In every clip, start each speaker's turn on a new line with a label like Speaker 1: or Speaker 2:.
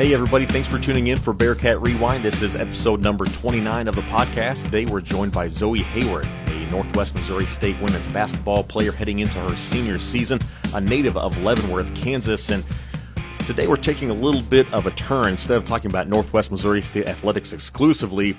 Speaker 1: Hey, everybody, thanks for tuning in for Bearcat Rewind. This is episode number 29 of the podcast. Today, we're joined by Zoie Hayward, a Northwest Missouri State women's basketball player heading into her senior season, a native of Leavenworth, Kansas. And today, we're taking a little bit of a turn. Instead of talking about Northwest Missouri State athletics exclusively,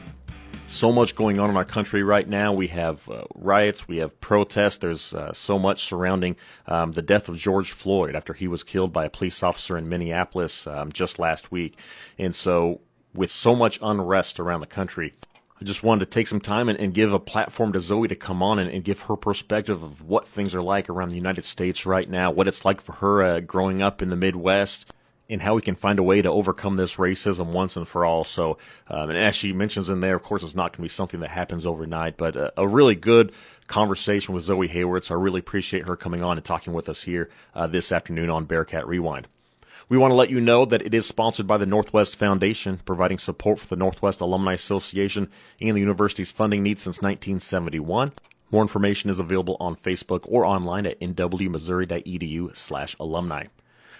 Speaker 1: so much going on in our country right now. We have uh, riots, we have protests. There's uh, so much surrounding um, the death of George Floyd after he was killed by a police officer in Minneapolis um, just last week. And so, with so much unrest around the country, I just wanted to take some time and, and give a platform to Zoie to come on and, and, give her perspective of what things are like around the United States right now, what it's like for her uh, growing up in the Midwest and how we can find a way to overcome this racism once and for all. So, um, and as she mentions in there, of course, it's not going to be something that happens overnight, but a, a, really good conversation with Zoie Hayward. So I really appreciate her coming on and talking with us here uh, this afternoon on Bearcat Rewind. We want to let you know that it is sponsored by the Northwest Foundation, providing support for the Northwest Alumni Association and the university's funding needs since 1971. More information is available on Facebook or online at nwmissouri.edu slash alumni.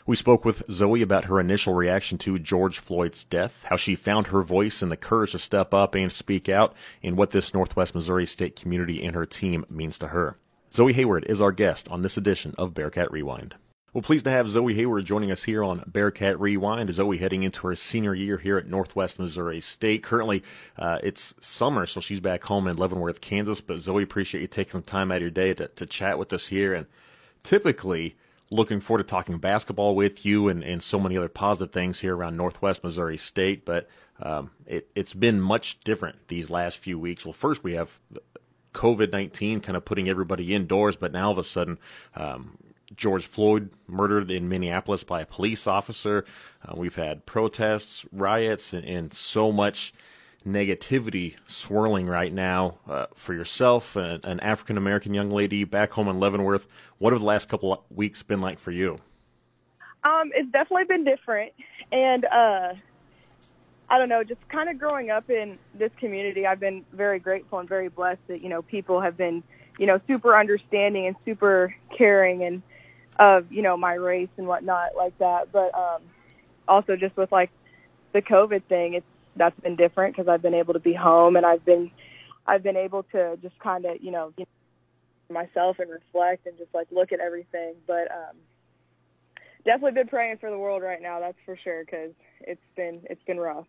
Speaker 1: We spoke with Zoie about her initial reaction to George Floyd's death, how she found her voice and the courage to step up and speak out, and what this Northwest Missouri State community and her team means to her. Zoie Hayward is our guest on this edition of Bearcat Rewind. Well, pleased to have Zoie Hayward joining us here on Bearcat Rewind. Zoie heading into her senior year here at Northwest Missouri State. Currently, uh, it's summer, so she's back home in Leavenworth, Kansas. But Zoie, appreciate you taking some time out of your day to, to chat with us here. And typically, looking forward to talking basketball with you and, and so many other positive things here around Northwest Missouri State. But um, it, it's been much different these last few weeks. Well, first we have COVID 19 kind of putting everybody indoors, but now all of a sudden, um, George Floyd murdered in Minneapolis by a police officer. Uh, we've had protests, riots, and, and so much negativity swirling right now uh, for yourself, an, an African American young lady back home in Leavenworth. What have the last couple of weeks been like for you?
Speaker 2: Um, it's definitely been different, and uh, I don't know, just kind of growing up in this community, I've been very grateful and very blessed that you know people have been you know super understanding and super caring and of you know my race and whatnot like that. But um, also just with like the COVID thing, it's that's been different because I've been able to be home and I've been I've been able to just kind of you know myself and reflect and just like look at everything. But um, definitely been praying for the world right now. That's for sure because it's been it's been rough.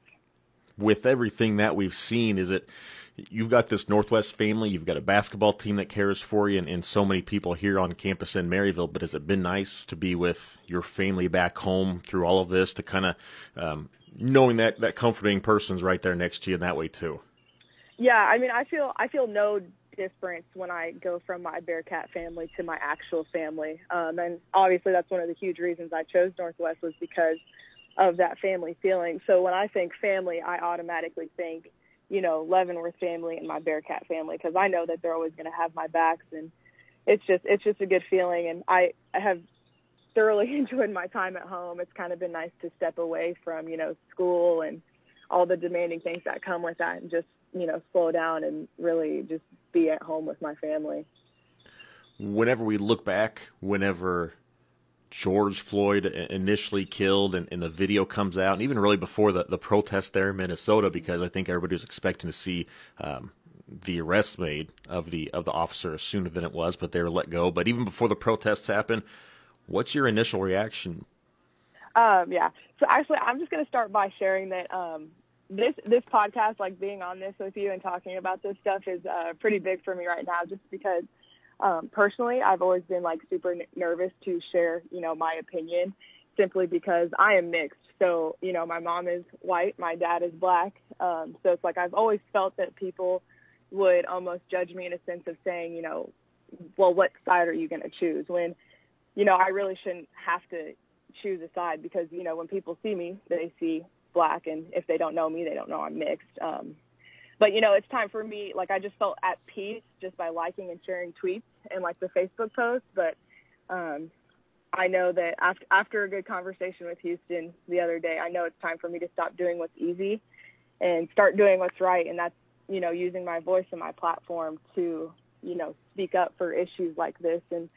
Speaker 1: With everything that we've seen, is it you've got this Northwest family, you've got a basketball team that cares for you, and, and so many people here on campus in Maryville. But has it been nice to be with your family back home through all of this to kind of um, knowing that that comforting person's right there next to you in that way too.
Speaker 2: Yeah, I mean, I feel I feel no difference when I go from my Bearcat family to my actual family, um, and obviously that's one of the huge reasons I chose Northwest was because of that family feeling. So when I think family, I automatically think, you know, Leavenworth family and my Bearcat family because I know that they're always going to have my backs, and it's just it's just a good feeling. And I I have thoroughly enjoyed my time at home. It's kind of been nice to step away from, you know, school and all the demanding things that come with that and just, you know, slow down and really just be at home with my family.
Speaker 1: Whenever we look back, whenever George Floyd initially killed and, and, the video comes out, and even really before the, the protest there in Minnesota, because I think everybody was expecting to see um, the arrest made of the of the officer sooner than it was, but they were let go. But even before the protests happened, What's your initial reaction?
Speaker 2: Um, yeah. So actually, I'm just going to start by sharing that um, this this podcast, like being on this with you and talking about this stuff, is uh, pretty big for me right now, just because um, personally, I've always been like super n- nervous to share, you know, my opinion, simply because I am mixed. So, you know, my mom is white, my dad is black. Um, so it's like I've always felt that people would almost judge me in a sense of saying, you know, well, what side are you going to choose? When you know, I really shouldn't have to choose a side because, you know, when people see me, they see black, and if they don't know me, they don't know I'm mixed. Um, but you know, it's time for me. Like I just felt at peace just by liking and sharing tweets and like the Facebook posts. But um, I know that after after a good conversation with Houston the other day, I know it's time for me to stop doing what's easy and start doing what's right, and that's you know using my voice and my platform to you know speak up for issues like this and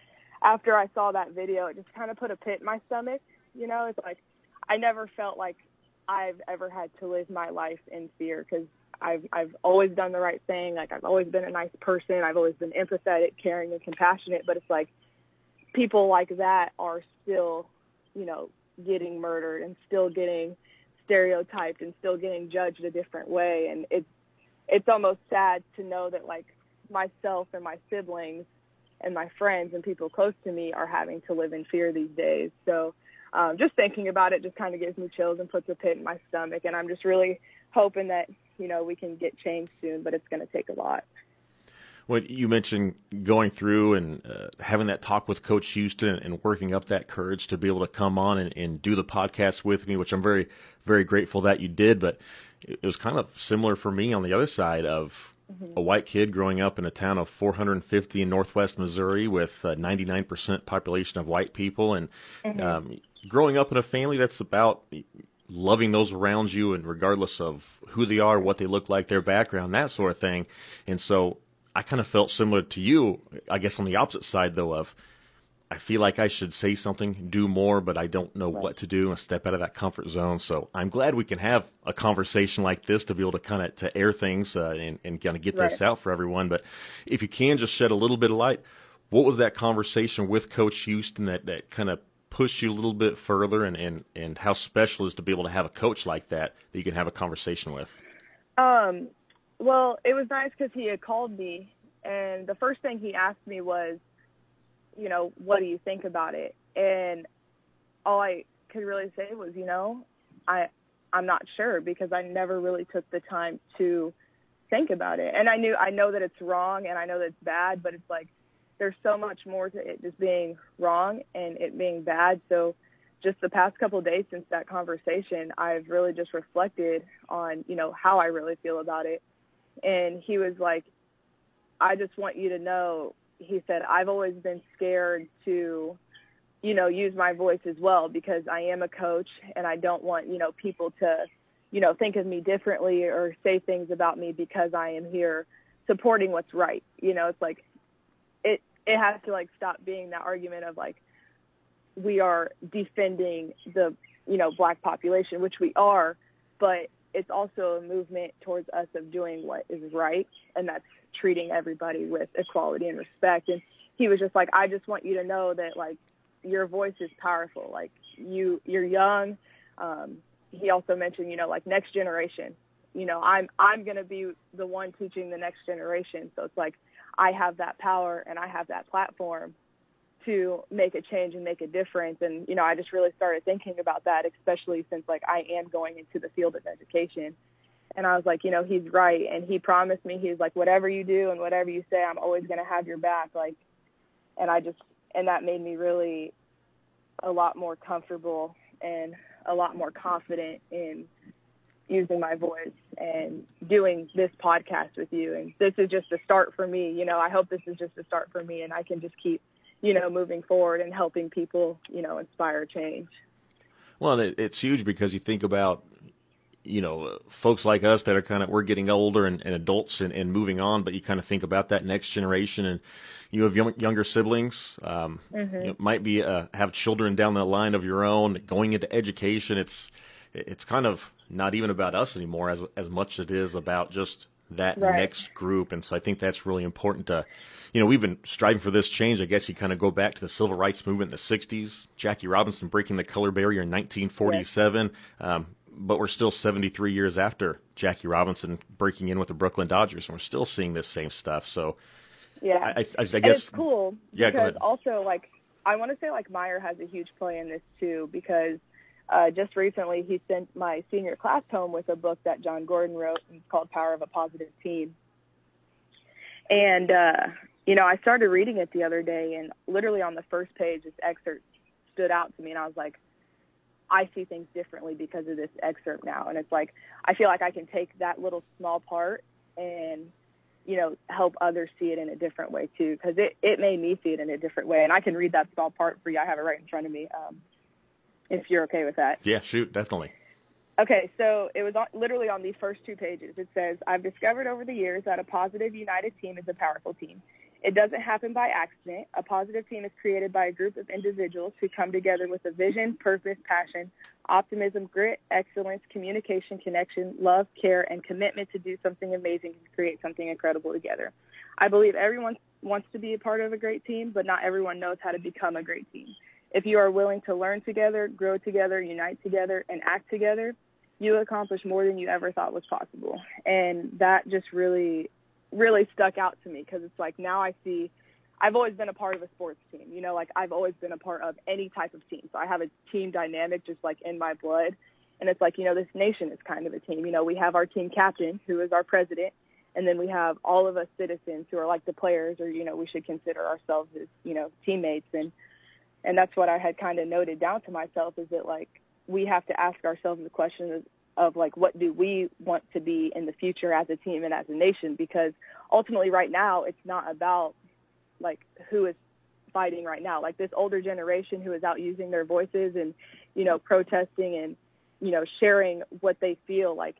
Speaker 2: after I saw that video, it just kind of put a pit in my stomach. You know, it's like I never felt like I've ever had to live my life in fear because I've I've always done the right thing. Like I've always been a nice person. I've always been empathetic, caring, and compassionate. But it's like people like that are still, you know, getting murdered and still getting stereotyped and still getting judged a different way. And it's it's almost sad to know that like myself and my siblings and my friends and people close to me are having to live in fear these days. So um, just thinking about it just kind of gives me chills and puts a pit in my stomach. And I'm just really hoping that you know we can get change soon, but it's going to take a lot.
Speaker 1: Well, you mentioned going through and uh, having that talk with Coach Houston and working up that courage to be able to come on and, and do the podcast with me, which I'm very, very grateful that you did. But it was kind of similar for me on the other side of mm-hmm. a white kid growing up in a town of 450 in northwest Missouri with a 99% population of white people, and mm-hmm. um, growing up in a family that's about loving those around you, and regardless of who they are, what they look like, their background, that sort of thing. And so I kind of felt similar to you, I guess on the opposite side though of I feel like I should say something, do more, but I don't know right. what to do and step out of that comfort zone. So I'm glad we can have a conversation like this to be able to kind of to air things uh, and, and kind of get right. this out for everyone. But if you can just shed a little bit of light, what was that conversation with Coach Houston that, that kind of pushed you a little bit further and, and, and how special is to be able to have a coach like that that you can have a conversation with?
Speaker 2: Um, well, it was nice because he had called me and the first thing he asked me was, you know, what do you think about it? And all I could really say was, you know, I I'm not sure because I never really took the time to think about it. And I knew I know that it's wrong and I know that it's bad, but it's like there's so much more to it just being wrong and it being bad. So just the past couple of days since that conversation, I've really just reflected on, you know, how I really feel about it. And he was like, I just want you to know he said, I've always been scared to, you know, use my voice as well because I am a coach and I don't want, you know, people to, you know, think of me differently or say things about me because I am here supporting what's right. You know, it's like it it has to like stop being that argument of like we are defending the, you know, black population, which we are, but it's also a movement towards us of doing what is right and that's treating everybody with equality and respect. And he was just like, I just want you to know that like your voice is powerful. Like you, you're young. Um, he also mentioned, you know, like next generation. You know, I'm I'm to be the one teaching the next generation. So it's like I have that power and I have that platform to make a change and make a difference. And you know, I just really started thinking about that, especially since like I am going into the field of education and I was like, you know, he's right. And he promised me, he's like, whatever you do and whatever you say, I'm always going to have your back. Like, and I just, and that made me really a lot more comfortable and a lot more confident in using my voice and doing this podcast with you. And this is just a start for me. You know, I hope this is just a start for me and I can just keep, you know, moving forward and helping people, you know, inspire change.
Speaker 1: Well, it's huge because you think about you know, folks like us that are kind of we're getting older and, and adults and, and, moving on, but you kind of think about that next generation, and you have young, younger siblings, um, mm-hmm. you know, might be uh, have children down the line of your own, going into education. It's it's kind of not even about us anymore as as much as it is about just that right. next group, and so I think that's really important to. You know, we've been striving for this change. I guess you kind of go back to the civil rights movement in the '60s. Jackie Robinson breaking the color barrier in 1947. Yes. Um, but we're still 73 years after Jackie Robinson breaking in with the Brooklyn Dodgers, and we're still seeing this same stuff. So,
Speaker 2: yeah, I, I, I guess
Speaker 1: and it's
Speaker 2: cool.
Speaker 1: Yeah,
Speaker 2: because also like I want to say like Meyer has a huge play in this too because uh, just recently he sent my senior class home with a book that Jon Gordon wrote. And it's called Power of a Positive Team, and uh, you know I started reading it the other day, and literally on the first page, this excerpt stood out to me, and I was like I see things differently because of this excerpt now. And it's like, I feel like I can take that little small part and, you know, help others see it in a different way too. Cause it, it made me see it in a different way. And I can read that small part for you. I have it right in front of me. Um, if you're okay with that.
Speaker 1: Yeah, shoot, definitely.
Speaker 2: Okay, so it was on, literally on the first two pages. It says, I've discovered over the years that a positive, united team is a powerful team. It doesn't happen by accident. A positive team is created by a group of individuals who come together with a vision, purpose, passion, optimism, grit, excellence, communication, connection, love, care, and commitment to do something amazing and create something incredible together. I believe everyone wants to be a part of a great team, but not everyone knows how to become a great team. If you are willing to learn together, grow together, unite together, and act together, you accomplish more than you ever thought was possible. And that just really really stuck out to me because it's like now I see I've always been a part of a sports team. You know, like I've always been a part of any type of team. So I have a team dynamic just like in my blood. And it's like, you know, this nation is kind of a team. You know, we have our team captain who is our president and then we have all of us citizens who are like the players or, you know, we should consider ourselves as, you know, teammates and and that's what I had kind of noted down to myself is that like we have to ask ourselves the question of like what do we want to be in the future as a team and as a nation? Because ultimately right now it's not about like who is fighting right now. Like this older generation who is out using their voices and you know protesting and you know sharing what they feel like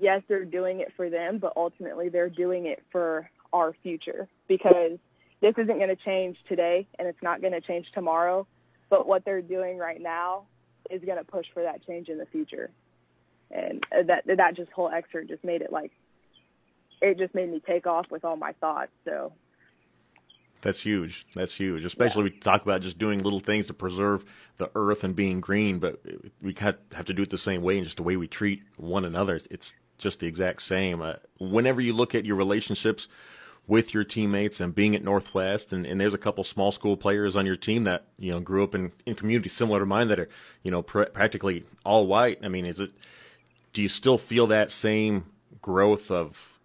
Speaker 2: yes they're doing it for them but ultimately they're doing it for our future. Because this isn't going to change today and it's not going to change tomorrow but what they're doing right now is going to push for that change in the future and that that just whole excerpt just made it like it just made me take off with all my thoughts. So
Speaker 1: that's huge. That's huge. Especially yeah. we talk about just doing little things to preserve the earth and being green, but we have to do it the same way and just the way we treat one another. It's just the exact same. Uh, whenever you look at your relationships with your teammates and being at Northwest, and, and there's a couple small school players on your team that you know grew up in, in communities similar to mine that are you know pr- practically all white. I mean, is it do you still feel that same growth of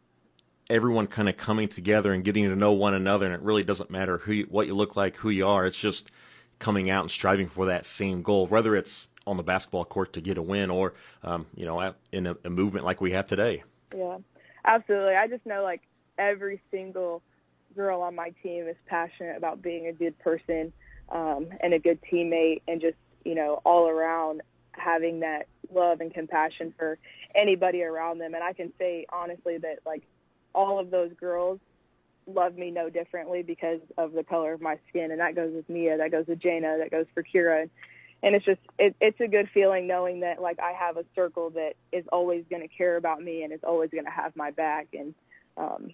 Speaker 1: everyone kind of coming together and getting to know one another and it really doesn't matter who you, what you look like who you are it's just coming out and striving for that same goal whether it's on the basketball court to get a win or um, you know in a, a movement like we have today?
Speaker 2: Yeah absolutely. I just know like every single girl on my team is passionate about being a good person um, and a good teammate and just you know all around having that love and compassion for anybody around them. And I can say honestly that like all of those girls love me no differently because of the color of my skin. And that goes with Mia, that goes with Jana, that goes for Kira. And it's just, it, it's a good feeling knowing that like I have a circle that is always going to care about me and is always going to have my back. And, um,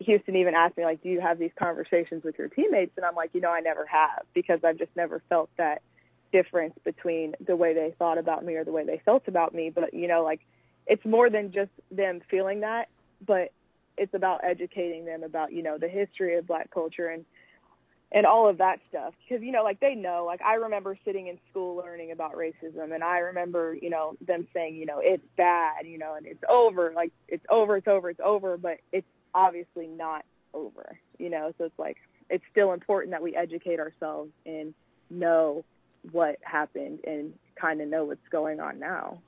Speaker 2: Houston even asked me like, do you have these conversations with your teammates? And I'm like, you know, I never have because I've just never felt that difference between the way they thought about me or the way they felt about me. But, you know, like it's more than just them feeling that, but it's about educating them about, you know, the history of black culture and, and all of that stuff. Cause, you know, like they know, like I remember sitting in school learning about racism and I remember, you know, them saying, you know, it's bad, you know, and it's over, like it's over, it's over, it's over, but it's obviously not over, you know? So it's like, it's still important that we educate ourselves and know what happened and kind of know what's going on now.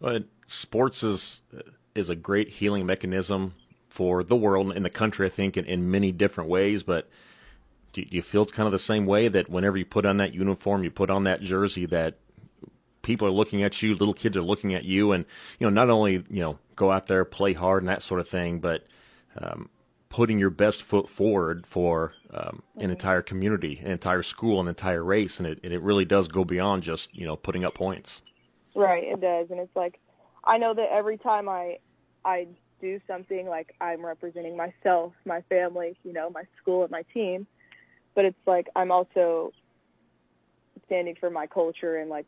Speaker 1: Well, sports is is a great healing mechanism for the world and the country, I think, in, in many different ways. But do, do you feel it's kind of the same way that whenever you put on that uniform, you put on that jersey, that people are looking at you, little kids are looking at you, and you know not only you know go out there, play hard, and that sort of thing, but um, putting your best foot forward for um, an mm-hmm. entire community, an entire school, an entire race, and it and it really does go beyond just you know putting up points.
Speaker 2: Right, it does, and it's like I know that every time I I do something like I'm representing myself, my family, you know, my school and my team, but it's like I'm also standing for my culture and like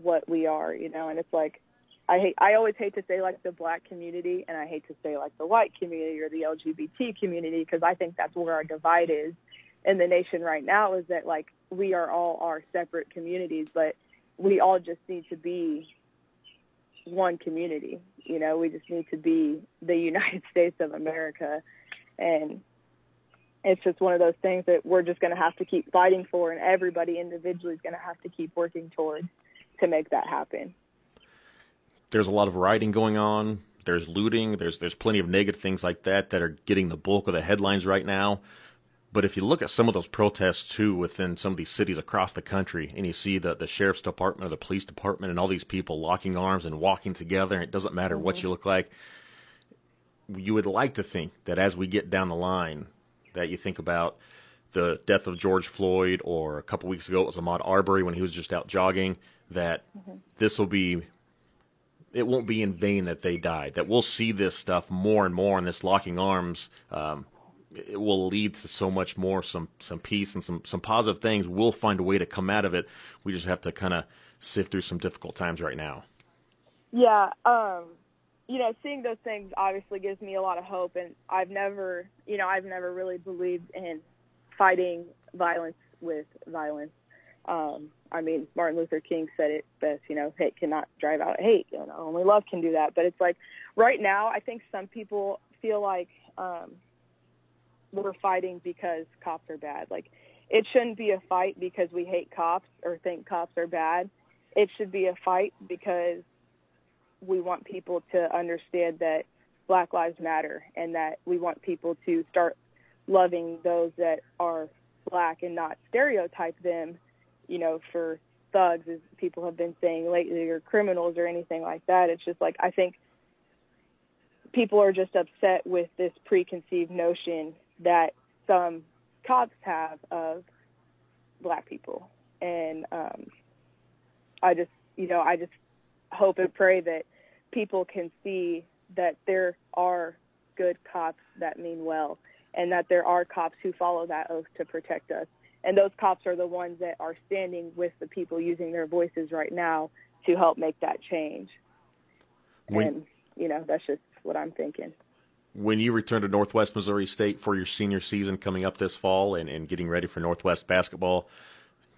Speaker 2: what we are, you know, and it's like I hate I always hate to say like the black community and I hate to say like the white community or the LGBT community because I think that's where our divide is in the nation right now is that like we are all our separate communities but we all just need to be one community. You know we just need to be the United States of America. And it's just one of those things that we're just going to have to keep fighting for and everybody individually is going to have to keep working towards to make that happen
Speaker 1: there's a lot of rioting going on. There's looting. There's there's plenty of negative things like that that are getting the bulk of the headlines right now. But if you look at some of those protests too within some of these cities across the country, and you see the the sheriff's department or the police department and all these people locking arms and walking together, and it doesn't matter mm-hmm. what you look like. You would like to think that as we get down the line, that you think about the death of George Floyd, or a couple weeks ago it was Ahmaud Arbery when he was just out jogging. That mm-hmm. this will be, it won't be in vain that they died. That we'll see this stuff more and more, and this locking arms. Um, it will lead to so much more, some some peace and some some positive things. We'll find a way to come out of it. We just have to kind of sift through some difficult times right now.
Speaker 2: Yeah, um, you know, seeing those things obviously gives me a lot of hope, and I've never, you know, I've never really believed in fighting violence with violence. Um, I mean, Martin Luther King said it best, you know, hate cannot drive out hate, you know, only love can do that. But it's like right now, I think some people feel like um, we're fighting because cops are bad. Like, it shouldn't be a fight because we hate cops or think cops are bad. It should be a fight because we want people to understand that Black Lives Matter and that we want people to start loving those that are black and not stereotype them, you know, for thugs, as people have been saying lately, or criminals or anything like that. It's just like I think people are just upset with this preconceived notion that some cops have of black people, and um, I just, you know, I just hope and pray that people can see that there are good cops that mean well and that there are cops who follow that oath to protect us. And those cops are the ones that are standing with the people using their voices right now to help make that change. When, and, you know, that's just what I'm thinking.
Speaker 1: When you return to Northwest Missouri State for your senior season coming up this fall and, and getting ready for Northwest basketball,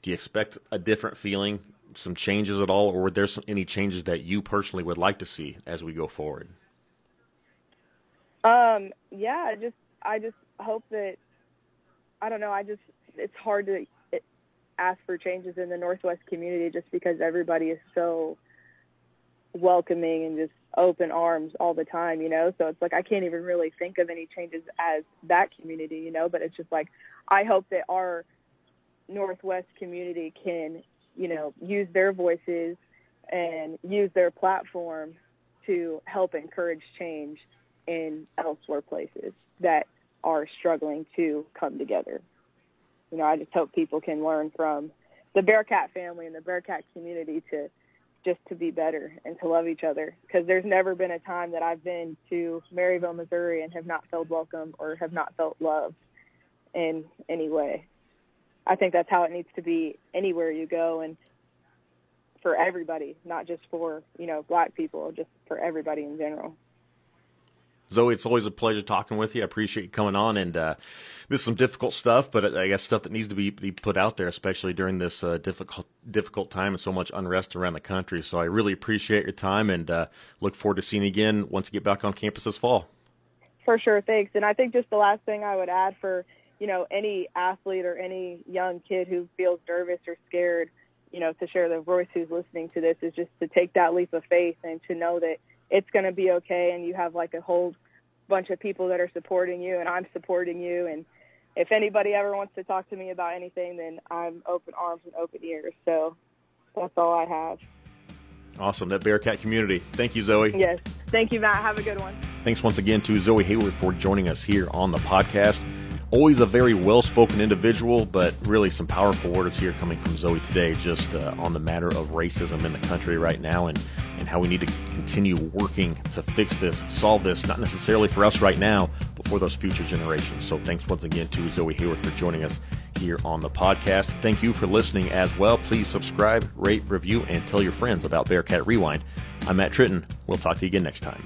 Speaker 1: do you expect a different feeling, some changes at all, or were there some, any changes that you personally would like to see as we go forward?
Speaker 2: Um, yeah, just I just hope that I don't know. I just it's hard to ask for changes in the Northwest community just because everybody is so welcoming and just open arms all the time, you know. So it's like I can't even really think of any changes as that community, you know. But it's just like I hope that our Northwest community can, you know, use their voices and use their platform to help encourage change in elsewhere places that are struggling to come together. You know, I just hope people can learn from the Bearcat family and the Bearcat community to just to be better and to love each other because there's never been a time that I've been to Maryville, Missouri and have not felt welcome or have not felt loved in any way. I think that's how it needs to be anywhere you go and for everybody, not just for, you know, black people, just for everybody in general.
Speaker 1: Zoie, it's always a pleasure talking with you. I appreciate you coming on, and uh, this is some difficult stuff, but I guess stuff that needs to be, be put out there, especially during this uh, difficult difficult time and so much unrest around the country. So I really appreciate your time, and uh, look forward to seeing you again once you get back on campus this fall.
Speaker 2: For sure, thanks. And I think just the last thing I would add for you know any athlete or any young kid who feels nervous or scared, you know, to share their voice who's listening to this is just to take that leap of faith and to know that it's going to be okay and you have like a whole bunch of people that are supporting you and I'm supporting you and if anybody ever wants to talk to me about anything then I'm open arms and open ears. So that's all I have.
Speaker 1: Awesome. That Bearcat community. Thank you, Zoie.
Speaker 2: Yes. Thank you, Matt. Have a good one.
Speaker 1: Thanks once again to Zoie Hayward for joining us here on the podcast. Always a very well spoken individual, but really some powerful words here coming from Zoie today, just uh, on the matter of racism in the country right now and, and how we need to continue working to fix this, solve this, not necessarily for us right now, but for those future generations. So thanks once again to Zoie Hayward for joining us here on the podcast. Thank you for listening as well. Please subscribe, rate, review, and tell your friends about Bearcat Rewind. I'm Matt Tritton. We'll talk to you again next time.